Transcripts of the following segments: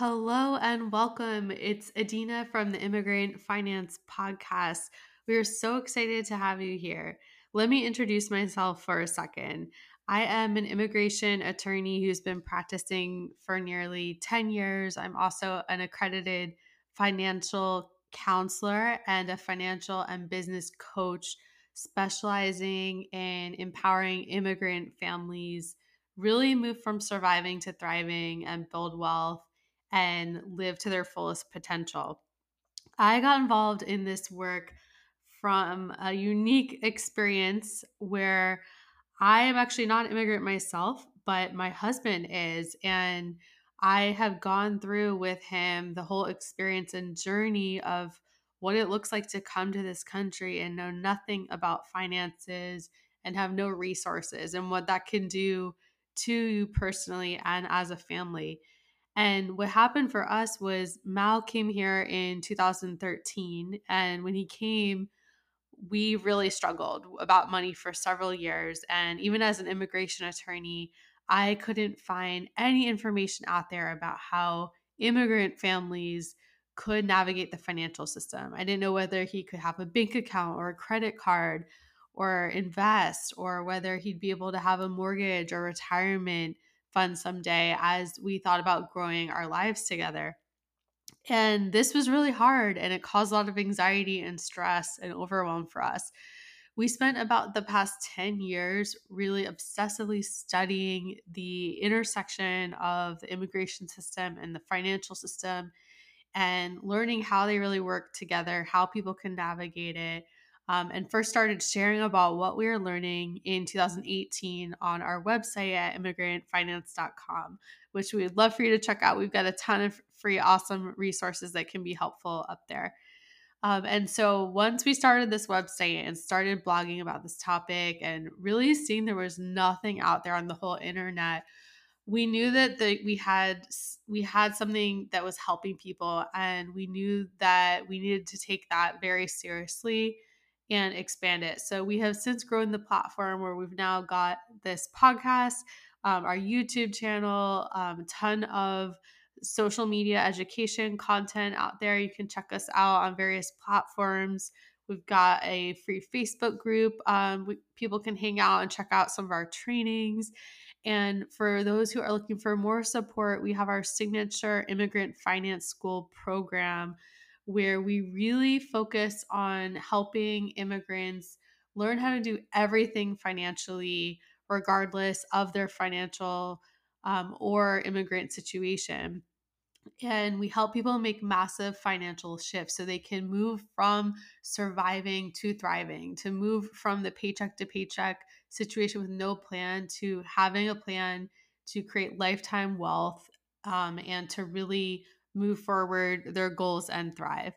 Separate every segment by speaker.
Speaker 1: Hello and welcome. It's Adina from the Immigrant Finance Podcast. We are so excited to have you here. Let me introduce myself for a second. I am an immigration attorney who's been practicing for nearly 10 years. I'm also an accredited financial counselor and a financial and business coach specializing in empowering immigrant families really move from surviving to thriving and build wealth and live to their fullest potential. I got involved in this work from a unique experience where I am actually not an immigrant myself, but my husband is. And I have gone through with him the whole experience and journey of what it looks like to come to this country and know nothing about finances and have no resources and what that can do to you personally and as a family. And what happened for us was Mal came here in 2013. And when he came, we really struggled about money for several years. And even as an immigration attorney, I couldn't find any information out there about how immigrant families could navigate the financial system. I didn't know whether he could have a bank account or a credit card or invest or whether he'd be able to have a mortgage or retirement fun someday as we thought about growing our lives together. And this was really hard and it caused a lot of anxiety and stress and overwhelm for us. We spent about the past 10 years really obsessively studying the intersection of the immigration system and the financial system and learning how they really work together, how people can navigate it, um, and first started sharing about what we were learning in 2018 on our website at immigrantfinance.com, which we'd love for you to check out. We've got a ton of free, awesome resources that can be helpful up there. Um, and so once we started this website and started blogging about this topic and really seeing there was nothing out there on the whole internet, we knew that the, we had we had something that was helping people and we knew that we needed to take that very seriously and expand it. So we have since grown the platform where we've now got this podcast, um, our YouTube channel, um, a ton of social media education content out there. You can check us out on various platforms. We've got a free Facebook group. Um, we, people can hang out and check out some of our trainings. And for those who are looking for more support, we have our signature immigrant finance school program where we really focus on helping immigrants learn how to do everything financially, regardless of their financial um, or immigrant situation. And we help people make massive financial shifts so they can move from surviving to thriving, to move from the paycheck to paycheck situation with no plan to having a plan to create lifetime wealth um, and to really move forward their goals and thrive.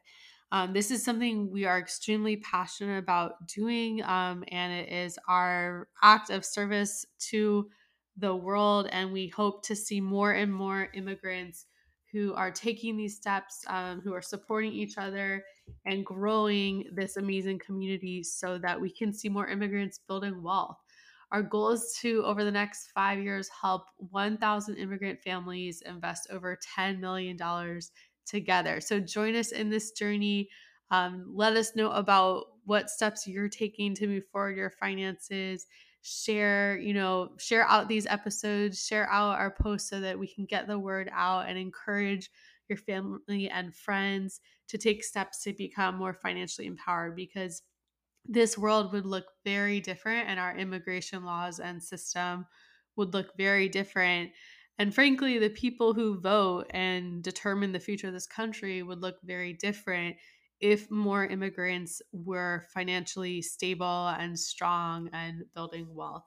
Speaker 1: Um, this is something we are extremely passionate about doing, um, and it is our act of service to the world. And we hope to see more and more immigrants who are taking these steps, um, who are supporting each other and growing this amazing community so that we can see more immigrants building wealth. Our goal is to, over the next five years, help 1,000 immigrant families invest over $10 million together. So join us in this journey. Um, let us know about what steps you're taking to move forward your finances. Share, you know, share out these episodes, share out our posts so that we can get the word out and encourage your family and friends to take steps to become more financially empowered because this world would look very different and our immigration laws and system would look very different. And frankly, the people who vote and determine the future of this country would look very different if more immigrants were financially stable and strong and building wealth.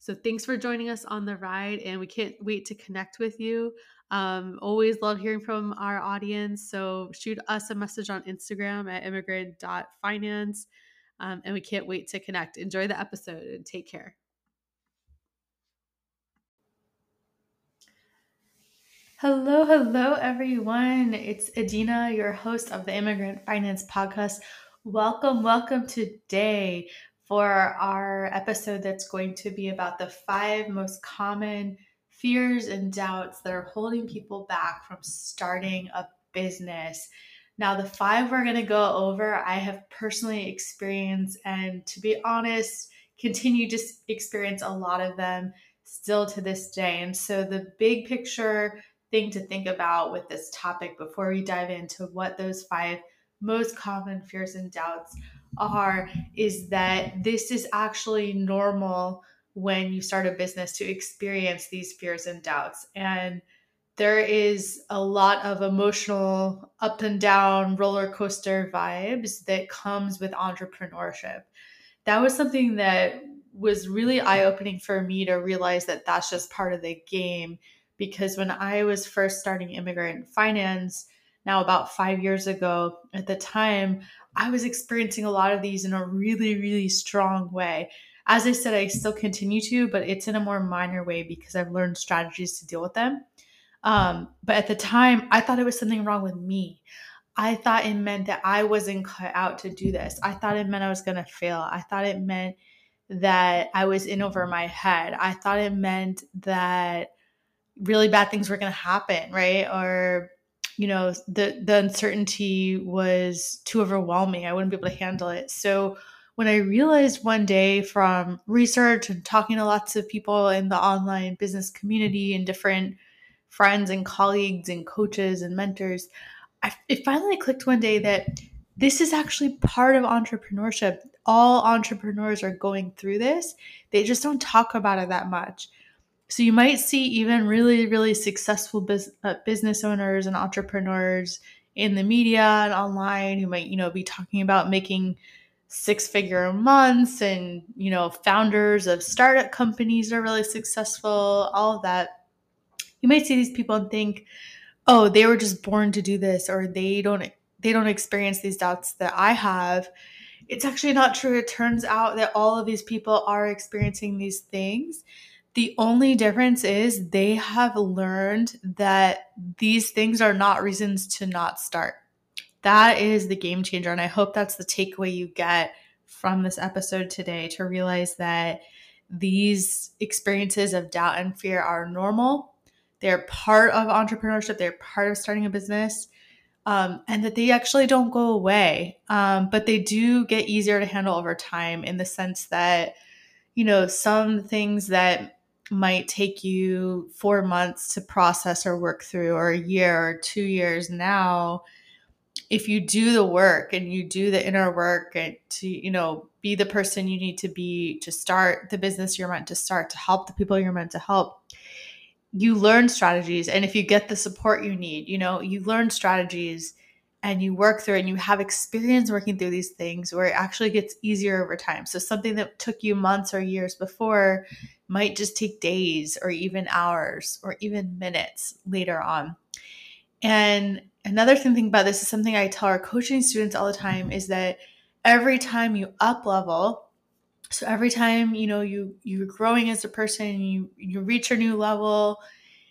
Speaker 1: So, thanks for joining us on the ride, and we can't wait to connect with you. Um, always love hearing from our audience. So, shoot us a message on Instagram at immigrant.finance. Um, and we can't wait to connect. Enjoy the episode and take care. Hello, hello, everyone. It's Adina, your host of the Immigrant Finance Podcast. Welcome, welcome today for our episode that's going to be about the five most common fears and doubts that are holding people back from starting a business. Now, the five we're going to go over, I have personally experienced, and to be honest, continue to experience a lot of them still to this day. And so, the big picture thing to think about with this topic before we dive into what those five most common fears and doubts are is that this is actually normal when you start a business to experience these fears and doubts. And there is a lot of emotional up and down roller coaster vibes that comes with entrepreneurship. That was something that was really eye opening for me to realize that that's just part of the game. Because when I was first starting immigrant finance, now about five years ago, at the time, I was experiencing a lot of these in a really, really strong way. As I said, I still continue to, but it's in a more minor way because I've learned strategies to deal with them. Um, but at the time, I thought it was something wrong with me. I thought it meant that I wasn't cut out to do this. I thought it meant I was going to fail. I thought it meant that I was in over my head. I thought it meant that really bad things were going to happen, right? Or you know the the uncertainty was too overwhelming i wouldn't be able to handle it so when i realized one day from research and talking to lots of people in the online business community and different friends and colleagues and coaches and mentors. I, it finally clicked one day that this is actually part of entrepreneurship. All entrepreneurs are going through this. They just don't talk about it that much. So you might see even really, really successful bus- uh, business owners and entrepreneurs in the media and online who might, you know, be talking about making six figure months and, you know, founders of startup companies are really successful, all of that. You might see these people and think, oh, they were just born to do this or they don't they don't experience these doubts that I have. It's actually not true. It turns out that all of these people are experiencing these things the only difference is they have learned that these things are not reasons to not start. That is the game changer. And I hope that's the takeaway you get from this episode today to realize that these experiences of doubt and fear are normal. They're part of entrepreneurship, they're part of starting a business, um, and that they actually don't go away. Um, but they do get easier to handle over time in the sense that, you know, some things that might take you four months to process or work through, or a year or two years now, if you do the work and you do the inner work and to, you know, be the person you need to be to start the business you're meant to start, to help the people you're meant to help, you learn strategies. And if you get the support you need, you know, you learn strategies and you work through and you have experience working through these things where it actually gets easier over time. So something that took you months or years before might just take days or even hours or even minutes later on. And another thing think about this is something I tell our coaching students all the time is that every time you up level, so every time you know you you're growing as a person, you you reach a new level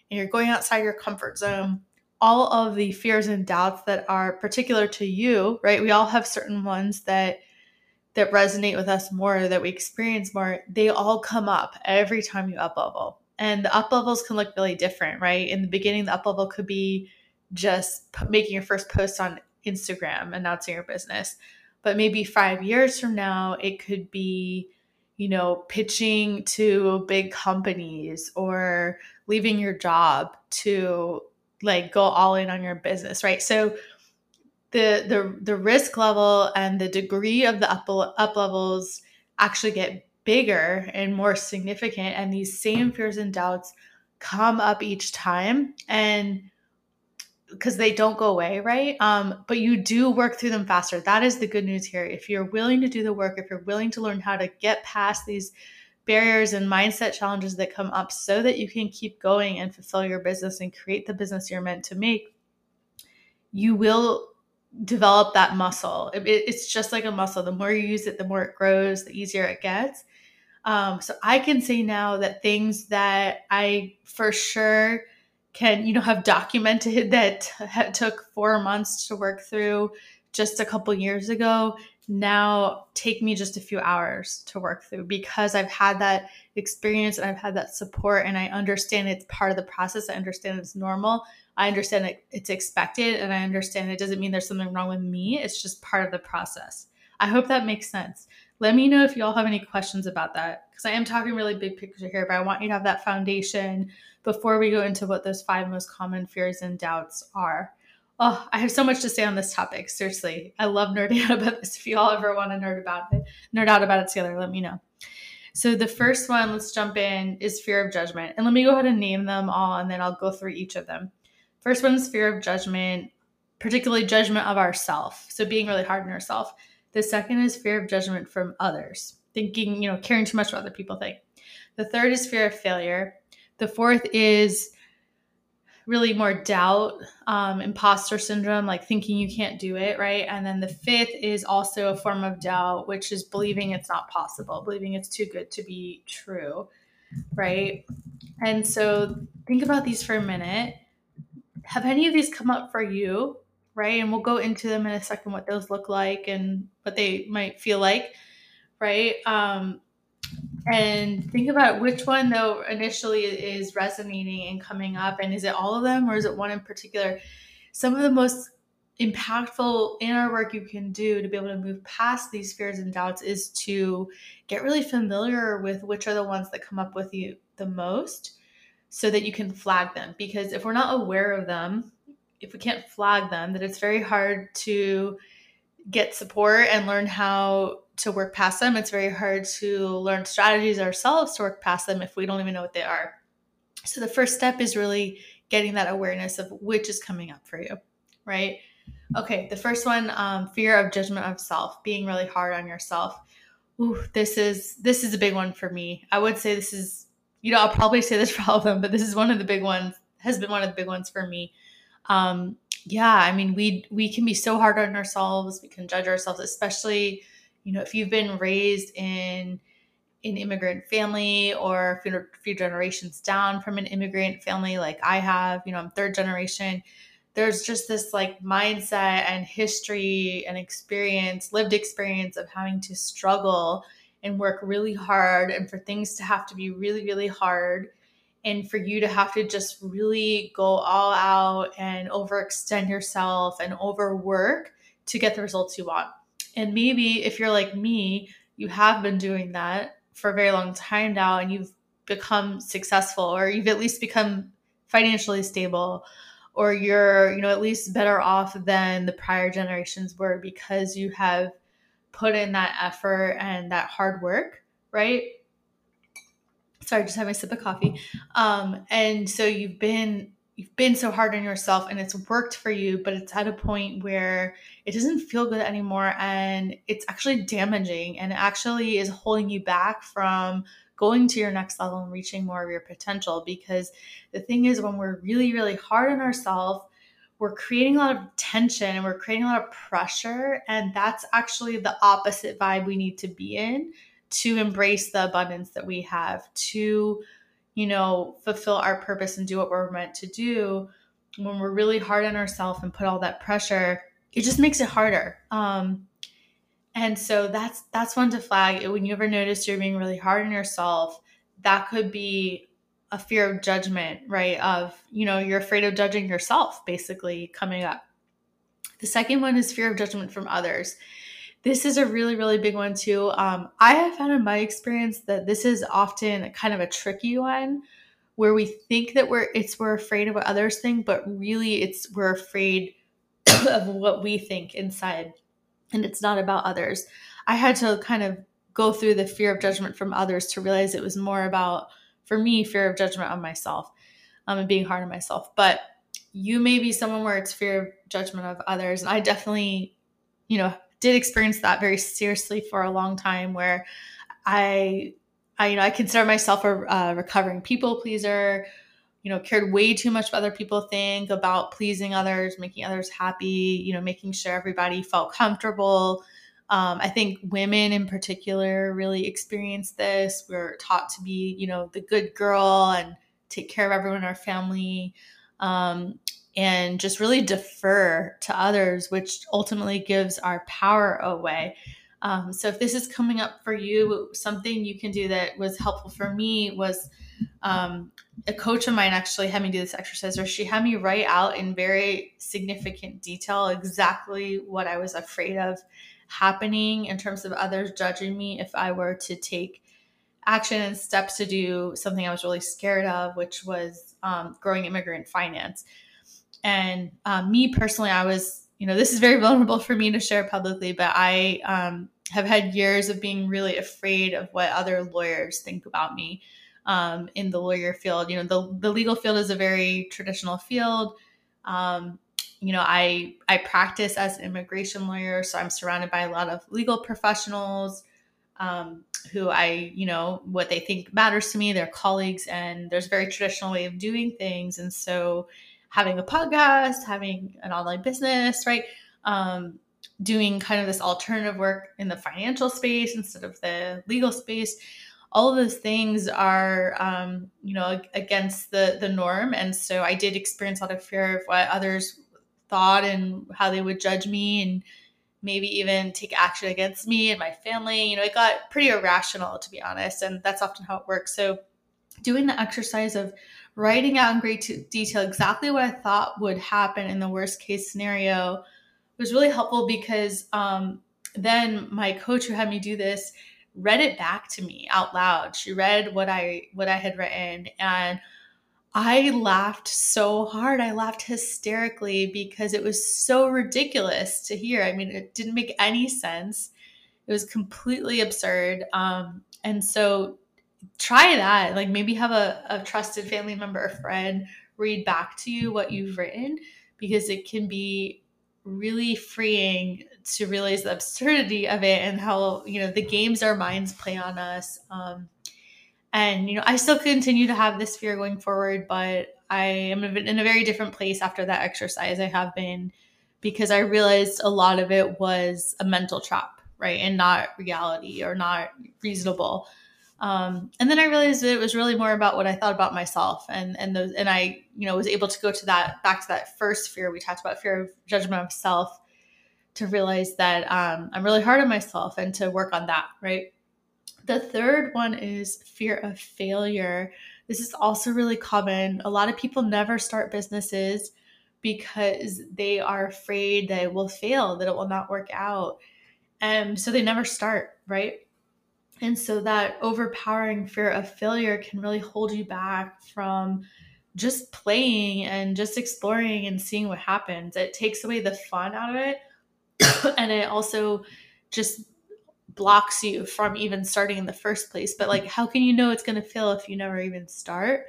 Speaker 1: and you're going outside your comfort zone, all of the fears and doubts that are particular to you, right? We all have certain ones that that resonate with us more, that we experience more, they all come up every time you up level. And the up levels can look really different, right? In the beginning, the up level could be just making your first post on Instagram, announcing your business. But maybe five years from now, it could be, you know, pitching to big companies or leaving your job to like go all in on your business, right? So the the the risk level and the degree of the up, up levels actually get bigger and more significant and these same fears and doubts come up each time and because they don't go away right um, but you do work through them faster that is the good news here if you're willing to do the work if you're willing to learn how to get past these barriers and mindset challenges that come up so that you can keep going and fulfill your business and create the business you're meant to make you will develop that muscle. It, it's just like a muscle. The more you use it, the more it grows, the easier it gets. Um, so I can say now that things that I for sure can, you know, have documented that took four months to work through just a couple years ago.
Speaker 2: now take me just a few hours to work through because I've had that experience and I've had that support and I understand it's part of the process. I understand it's normal. I understand it, it's expected and I understand it doesn't mean there's something wrong with me. It's just part of the process. I hope that makes sense. Let me know if y'all have any questions about that because I am talking really big picture here, but I want you to have that foundation before we go into what those five most common fears and doubts are. Oh, I have so much to say on this topic. Seriously, I love nerding out about this. If you all ever want to nerd about it, nerd out about it together, let me know. So the first one, let's jump in, is fear of judgment. And let me go ahead and name them all, and then I'll go through each of them. First one is fear of judgment, particularly judgment of ourself. So being really hard on yourself. The second is fear of judgment from others, thinking, you know, caring too much what other people think. The third is fear of failure. The fourth is really more doubt, um, imposter syndrome, like thinking you can't do it, right? And then the fifth is also a form of doubt, which is believing it's not possible, believing it's too good to be true, right? And so think about these for a minute. Have any of these come up for you, right? And we'll go into them in a second, what those look like and what they might feel like, right? Um, and think about which one though initially is resonating and coming up and is it all of them or is it one in particular? Some of the most impactful inner work you can do to be able to move past these fears and doubts is to get really familiar with which are the ones that come up with you the most so that you can flag them. Because if we're not aware of them if we can't flag them that it's very hard to get support and learn how to work past them. It's very hard to learn strategies ourselves to work past them if we don't even know what they are. So the first step is really getting that awareness of which is coming up for you, right? Okay, the first one, um, fear of judgment of self, being really hard on yourself. Ooh, this is this is a big one for me. I would say this is, you know, I'll probably say this for all of them, but this is one of the big ones. Has been one of the big ones for me. Um, yeah, I mean, we we can be so hard on ourselves. We can judge ourselves, especially you know if you've been raised in an immigrant family or a few generations down from an immigrant family like I have, you know, I'm third generation. There's just this like mindset and history and experience, lived experience of having to struggle and work really hard and for things to have to be really, really hard and for you to have to just really go all out and overextend yourself and overwork to get the results you want. And maybe if you're like me, you have been doing that for a very long time now and you've become successful or you've at least become financially stable or you're, you know, at least better off than the prior generations were because you have put in that effort and that hard work, right? sorry, just having a sip of coffee. Um, and so you've been you've been so hard on yourself and it's worked for you, but it's at a point where it doesn't feel good anymore and it's actually damaging and it actually is holding you back from going to your next level and reaching more of your potential. Because the thing is, when we're really, really hard on ourselves, we're creating a lot of tension and we're creating a lot of pressure. And that's actually the opposite vibe we need to be in to embrace the abundance that we have, to, you know, fulfill our purpose and do what we're meant to do. When we're really hard on ourselves and put all that pressure, it just makes it harder. Um, and so that's that's one to flag. When you ever notice you're being really hard on yourself, that could be a fear of judgment, right? Of, you know, you're afraid of judging yourself basically coming up. The second one is fear of judgment from others. This is a really, really big one too. Um, I have found in my experience that this is often kind of a tricky one where we think that we're it's we're afraid of what others think, but really it's we're afraid of what we think inside. And it's not about others. I had to kind of go through the fear of judgment from others to realize it was more about, for me, fear of judgment on myself um, and being hard on myself. But you may be someone where it's fear of judgment of others. And I definitely, you know, did experience that very seriously for a long time where I, I you know, I consider myself a, recovering people pleaser, you know, cared way too much what other people think about pleasing others, making others happy, you know, making sure everybody felt comfortable. Um, I think women in particular really experience this. We're taught to be, you know, the good girl and take care of everyone in our family. Um, and just really defer to others, which ultimately gives our power away. Um, so if this is coming up for you, something you can do that was helpful for me was um, a coach of mine actually had me do this exercise where she had me write out in very significant detail exactly what I was afraid of happening in terms of others judging me if I were to take action and steps to do something I was really scared of, which was um, growing immigrant finance. And um, me personally, I was, you know, this is very vulnerable for me to share publicly, but I um, have had years of being really afraid of what other lawyers think about me um, in the lawyer field. You know, the, the legal field is a very traditional field. Um, you know, I I practice as an immigration lawyer, so I'm surrounded by a lot of legal professionals um, who I, you know, what they think matters to me, their colleagues, and there's a very traditional way of doing things. And so, having a podcast, having an online business, right? Um, doing kind of this alternative work in the financial space instead of the legal space. All of those things are um, you know against the the norm. And so i did experience a lot of fear of what others thought and how they would judge me and maybe even take action against me and my family. You know it got pretty irrational to be honest and that's often how it works. So doing the exercise of writing out in great detail exactly what i thought would happen in the worst case scenario was really helpful because um, then my coach who had me do this read it back to me out loud. She read what I what I had written and I laughed so hard. I laughed hysterically because it was so ridiculous to hear. I mean, it didn't make any sense. It was completely absurd. Um, and so try that. Like maybe have a, a trusted family member or friend read back to you what you've written because it can be really freeing to realize the absurdity of it and how you know the games our minds play on us. Um, and you know i still continue to have this fear going forward but i am in a very different place after that exercise i have been because i realized a lot of it was a mental trap right? And not reality or not reasonable um, and then I realized that it was really more about what I thought about myself, and and those, and I, you know, was able to go to that back to that first fear we talked about, fear of judgment of self, to realize that um, I'm really hard on myself and to work on that. Right. The third one is fear of failure. This is also really common. A lot of people never start businesses because they are afraid that it will fail, that it will not work out, and so they never start. Right and so that overpowering fear of failure can really hold you back from just playing and just exploring and seeing what happens. It takes away the fun out of it. and it also just blocks you from even starting in the first place. But like, how can you know it's going to fail if you never even start?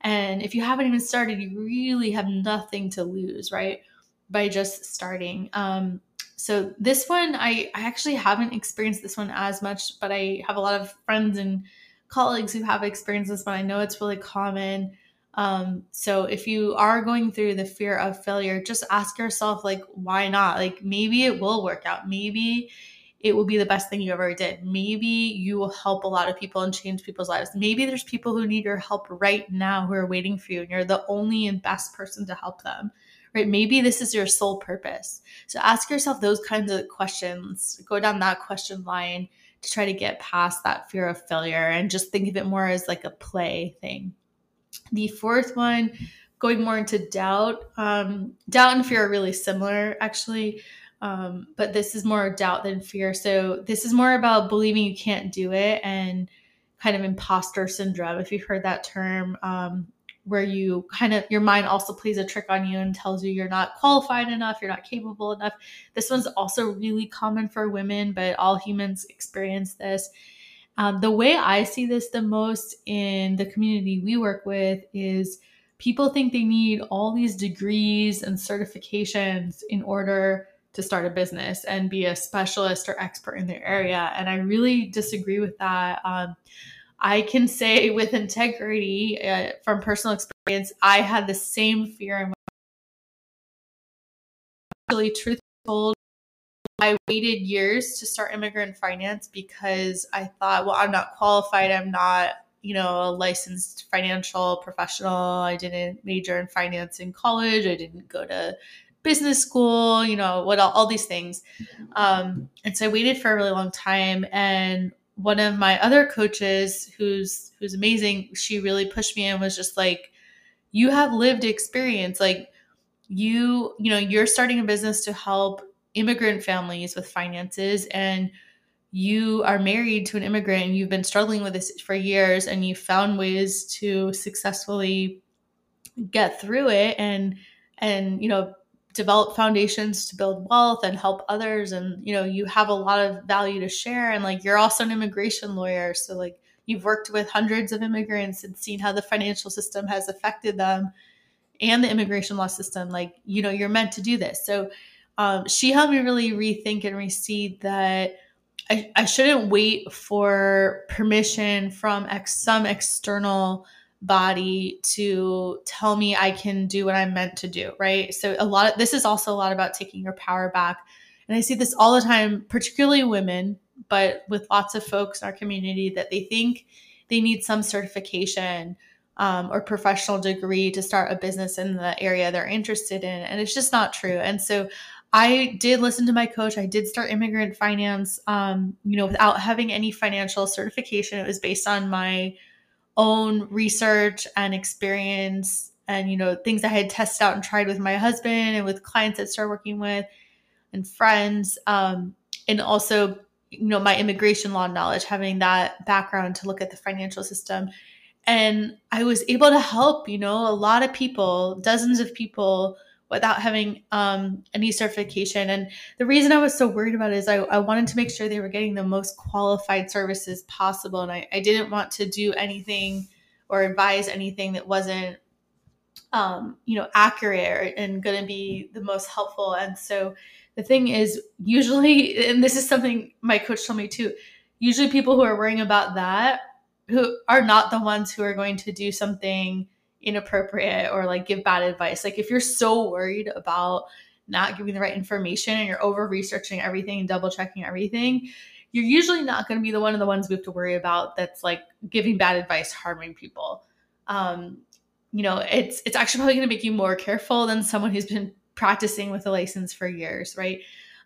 Speaker 2: And if you haven't even started, you really have nothing to lose, right? By just starting. Um, so this one I, I actually haven't experienced this one as much but i have a lot of friends and colleagues who have experienced this but i know it's really common. Um, so if you are going through the fear of failure just ask yourself like why not? Like maybe it will work out. Maybe it will be the best thing you ever did. Maybe you will help a lot of people and change people's lives. Maybe there's people who need your help right now who are waiting for you and you're the only and best person to help them right? Maybe this is your sole purpose. So ask yourself those kinds of questions. Go down that question line to try to get past that fear of failure and just think of it more as like a play thing. The fourth one, going more into doubt. Um, doubt and fear are really similar, actually. Um, but this is more doubt than fear. So this is more about believing you can't do it and kind of imposter syndrome, if you've heard that term. Um, where you kind of your mind also plays a trick on you and tells you you're not qualified enough, you're not capable enough. This one's also really common for women, but all humans experience this. Um, the way I see this the most in the community we work with is people think they need all these degrees and certifications in order to start a business and be a specialist or expert in their area. And I really disagree with that. Um, I can say with integrity uh, from personal experience, I had the same fear. Actually, truth told, I waited years to start immigrant finance because I thought, well, I'm not qualified. I'm not, you know, a licensed financial professional. I didn't major in finance in college. I didn't go to business school, you know, what all, all these things. Um, and so I waited for a really long time. And one of my other coaches, who's who's amazing, she really pushed me and was just like, "You have lived experience. Like, you, you know, you're starting a business to help immigrant families with finances, and you are married to an immigrant and you've been struggling with this for years, and you found ways to successfully get through it and and you know develop foundations to build wealth and help others. And you know you have a lot of value to share. And like you're also an immigration lawyer. So like you've worked with hundreds of immigrants and seen how the financial system has affected them and the immigration law system. Like you know you're meant to do this. So um, she helped me really rethink and receive that I, I shouldn't wait for permission from ex, some external body to tell me I can do what I'm meant to do, right? So a lot of this is also a lot about taking your power back. And I see this all the time, particularly women, but with lots of folks in our community that they think they need some certification um, or professional degree to start a business in the area they're interested in. And it's just not true. And so I did listen to my coach. I did start immigrant finance, um, you know, without having any financial certification. It was based on my own research and experience and you know things i had tested out and tried with my husband and with clients that started working with and friends um, and also you know my immigration law knowledge having that background to look at the financial system. And i was able to help you know a lot of people dozens of people without having um, any certification. And the reason I was so worried about it is I, I wanted to make sure they were getting the most qualified services possible. And I, I didn't want to do anything or advise anything that wasn't um, you know, accurate and going to be the most helpful. And so the thing is, usually, and this is something my coach told me too, usually people who are worrying about that who are not the ones who are going to do something inappropriate or like give bad advice. Like if you're so worried about not giving the right information and you're over researching everything and double checking everything, you're usually not going to be the one of the ones we have to worry about that's like giving bad advice, harming people. Um, you know, it's it's actually probably going to make you more careful than someone who's been practicing with a license for years, right?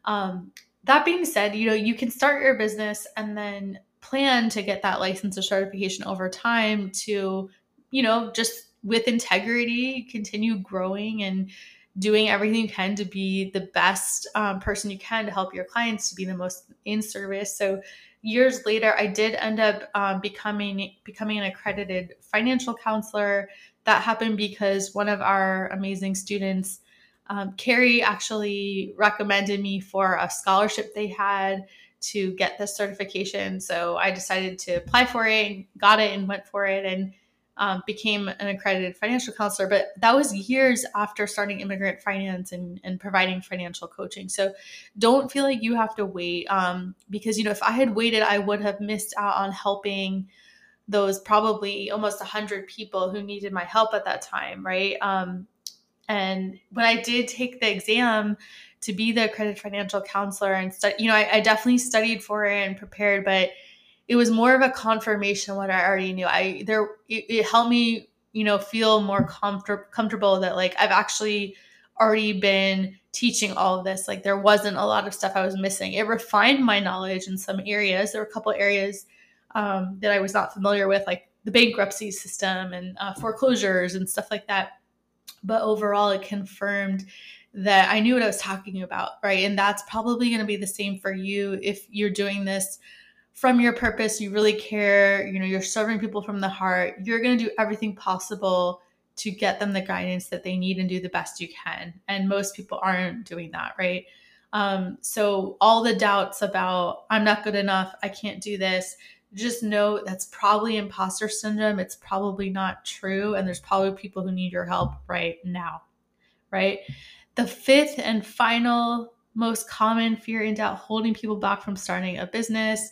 Speaker 2: Um, that being said, you know, you can start your business and then plan to get that license or certification over time to, you know, just with integrity, continue growing and doing everything you can to be the best um, person you can to help your clients to be the most in service. So years later, I did end up um, becoming becoming an accredited financial counselor. That happened because one of our amazing students, um, Carrie, actually recommended me for a scholarship they had to get this certification. So I decided to apply for it and got it and went for it and um, became an accredited financial counselor, but that was years after starting immigrant finance and, and providing financial coaching. So don't feel like you have to wait um, because, you know, if I had waited, I would have missed out on helping those probably almost 100 people who needed my help at that time, right? Um, and when I did take the exam to be the accredited financial counselor and study, you know, I, I definitely studied for it and prepared, but it was more of a confirmation what I already knew. I there it, it helped me, you know, feel more comfort, comfortable that like I've actually already been teaching all of this. Like there wasn't a lot of stuff I was missing. It refined my knowledge in some areas. There were a couple areas um, that I was not familiar with, like the bankruptcy system and uh, foreclosures and stuff like that. But overall, it confirmed that I knew what I was talking about, right? And that's probably going to be the same for you if you're doing this from your purpose, you really care, you know, you're serving people from the heart, you're going to do everything possible to get them the guidance that they need and do the best you can. And most people aren't doing that, right? Um, so all the doubts about I'm not good enough, I can't do this, just know that's probably imposter syndrome. It's probably not true. And there's probably people who need your help right now, right? The fifth and final most common fear and doubt holding people back from starting a business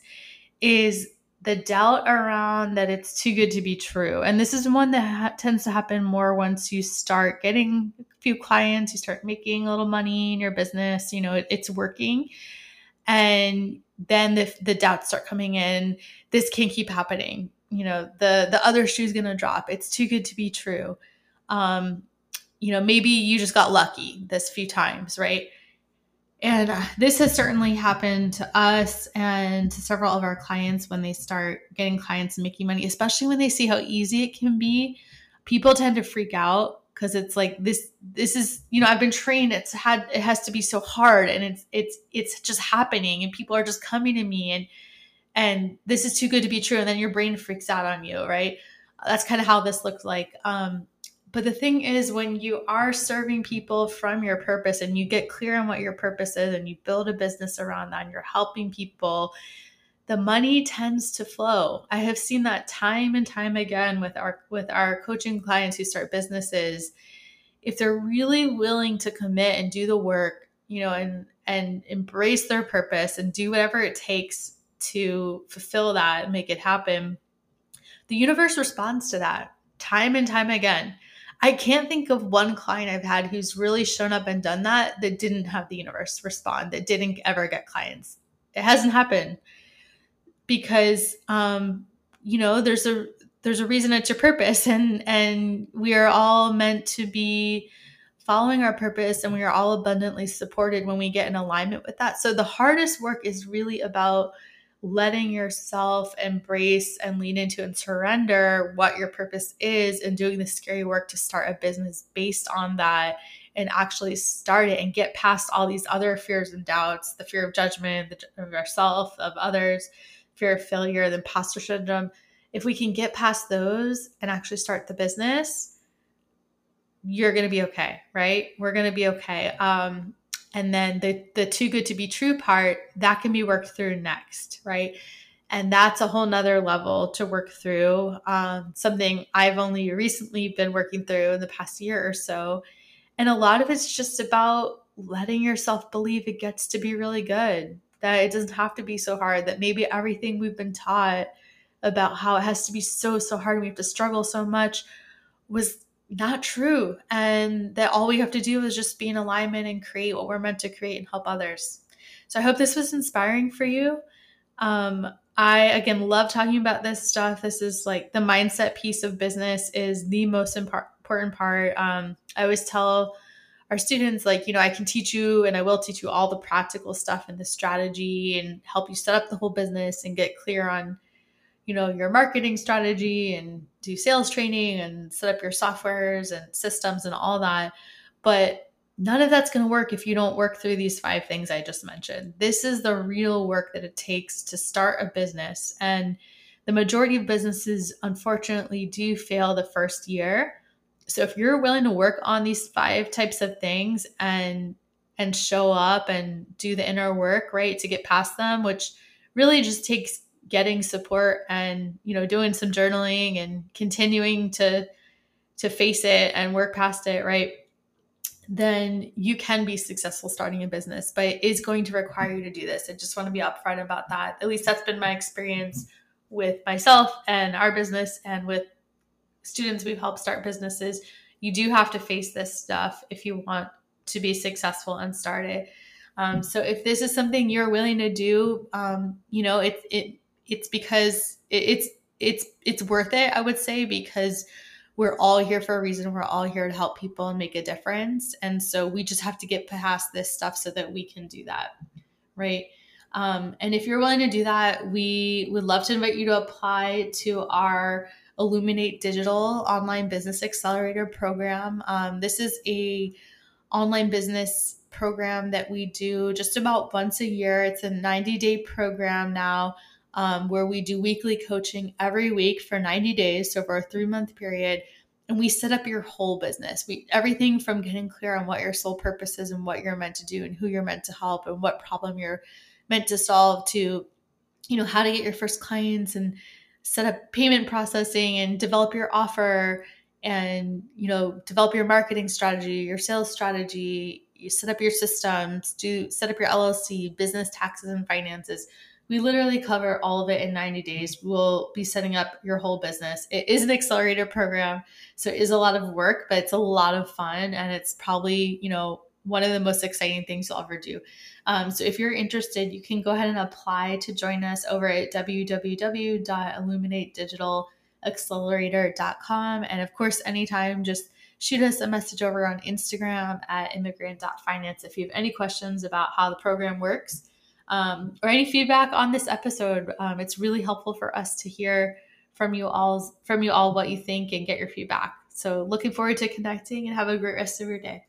Speaker 2: is the doubt around that it's too good to be true. And this is one that ha- tends to happen more once you start getting a few clients, you start making a little money in your business, you know, it, it's working. And then the, the doubts start coming in. This can't keep happening. You know, the the other shoe's gonna drop. It's too good to be true. Um, you know, maybe you just got lucky this few times, right? And uh, this has certainly happened to us and to several of our clients when they start getting clients and making money, especially when they see how easy it can be. People tend to freak out because it's like this this is you know I've been trained it's had it has to be so hard and it's it's it's just happening and people are just coming to me and and this is too good to be true and then your brain freaks out on you right that's kind of how this looked like um but the thing is, when you are serving people from your purpose and you get clear on what your purpose is and you build a business around that and you're helping people, the money tends to flow. I have seen that time and time again with our with our coaching clients who start businesses. If they're really willing to commit and do the work, you know, and and embrace their purpose and do whatever it takes to fulfill that and make it happen, the universe responds to that time and time again. I can't think of one client I've had who's really shown up and done that that didn't have the universe respond, that didn't ever get clients. It hasn't happened because um, you know, there's a there's a reason it's your purpose and and we are all meant to be following our purpose and we are all abundantly supported when we get in alignment with that. So the hardest work is really about letting yourself embrace and lean into and surrender what your purpose is and doing the scary work to start a business based on that and actually start it and get past all these other fears and doubts the fear of judgment of ourself of others fear of failure the imposter syndrome. If we can get past those and actually start the business you're going to be okay right? We're going to be okay. Um, and then the the too good to be true part that can be worked through next right? And that's a whole nother level to work through um, something i've only recently been working through in the past year or so. And a lot of it's just about letting yourself believe it gets to be really good that it doesn't have to be so hard that maybe everything we've been taught about how it has to be so so hard and we have to struggle so much was not true and that all we have to do is just be in alignment and create what we're meant to create and help others. So i hope this was inspiring for you. Um, i again love talking about this stuff. This is like the mindset piece of business is the most important part. Um, i always tell our students like you know i can teach you and i will teach you all the practical stuff and the strategy and help you set up the whole business and get clear on you know your marketing strategy and do sales training and set up your softwares and systems and all that but none of that's going to work if you don't work through these five things i just mentioned. This is the real work that it takes to start a business and the majority of businesses unfortunately do fail the first year. So if you're willing to work on these five types of things and and show up and do the inner work right to get past them which really just takes getting support and you know doing some journaling and continuing to to face it and work past it right then you can be successful starting a business but it is going to require you to do this. I just want to be upfront about that. At least that's been my experience with myself and our business and with students we've helped start businesses. You do have to face this stuff if you want to be successful and start it. Um, so if this is something you're willing to do um, you know it, it it's because it's it's it's worth it i would say because we're all here for a reason. We're all here to help people and make a difference. And so we just have to get past this stuff so that we can do that right? Um, and if you're willing to do that we would love to invite you to apply to our illuminate digital online business accelerator program. Um, this is a online business program that we do just about once a year. It's a 90 day program now um, where we do weekly coaching every week for 90 days, so for a three month period. And we set up your whole business. We everything from getting clear on what your sole purpose is and what you're meant to do and who you're meant to help and what problem you're meant to solve to, you know, how to get your first clients and set up payment processing and develop your offer and you know develop your marketing strategy your sales strategy you set up your systems do set up your llc business taxes and finances we literally cover all of it in 90 days. We'll be setting up your whole business. It is an accelerator program, so it is a lot of work, but it's a lot of fun and it's probably, you know, one of the most exciting things you'll ever do. Um, so if you're interested, you can go ahead and apply to join us over at www.illuminatedigitalaccelerator.com. And of course, anytime, just shoot us a message over on Instagram at immigrant.finance if you have any questions about how the program works um, or any feedback on this episode. Um, it's really helpful for us to hear from you all from you all what you think and get your feedback. So looking forward to connecting and have a great rest of your day.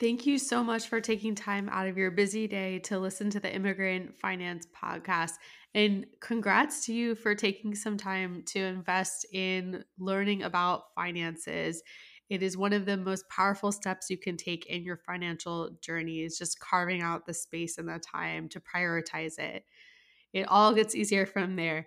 Speaker 1: Thank you so much for taking time out of your busy day to listen to the Immigrant Finance Podcast. And congrats to you for taking some time to invest in learning about finances. It is one of the most powerful steps you can take in your financial journey, is just carving out the space and the time to prioritize it. It all gets easier from there.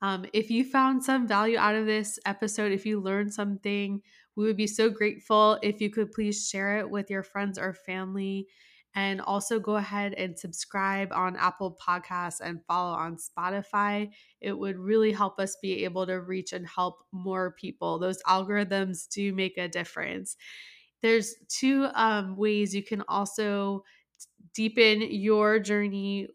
Speaker 1: Um, if you found some value out of this episode, if you learned something, we would be so grateful if you could please share it with your friends or family. And also go ahead and subscribe on Apple Podcasts and follow on Spotify. It would really help us be able to reach and help more people. Those algorithms do make a difference. There's two um, ways you can also deepen your journey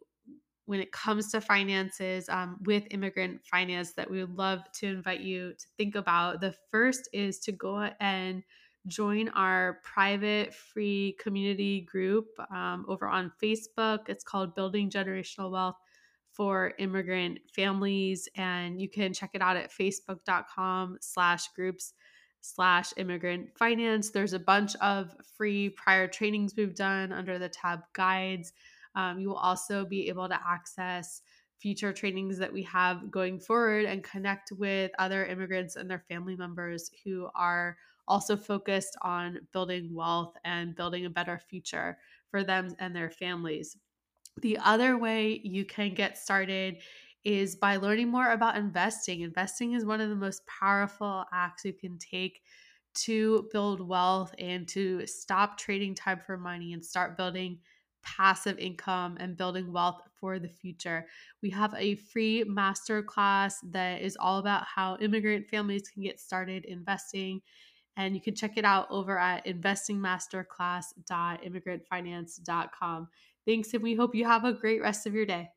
Speaker 1: when it comes to finances um, with immigrant finance that we would love to invite you to think about. The first is to go and join our private free community group um, over on Facebook. It's called Building Generational Wealth for Immigrant Families. And you can check it out at facebook.com slash groups slash immigrant finance. There's a bunch of free prior trainings we've done under the tab guides. Um, you will also be able to access future trainings that we have going forward and connect with other immigrants and their family members who are also focused on building wealth and building a better future for them and their families. The other way you can get started is by learning more about investing. Investing is one of the most powerful acts you can take to build wealth and to stop trading time for money and start building passive income and building wealth for the future. We have a free masterclass that is all about how immigrant families can get started investing. And you can check it out over at investingmasterclass.immigrantfinance.com. Thanks, and we hope you have a great rest of your day.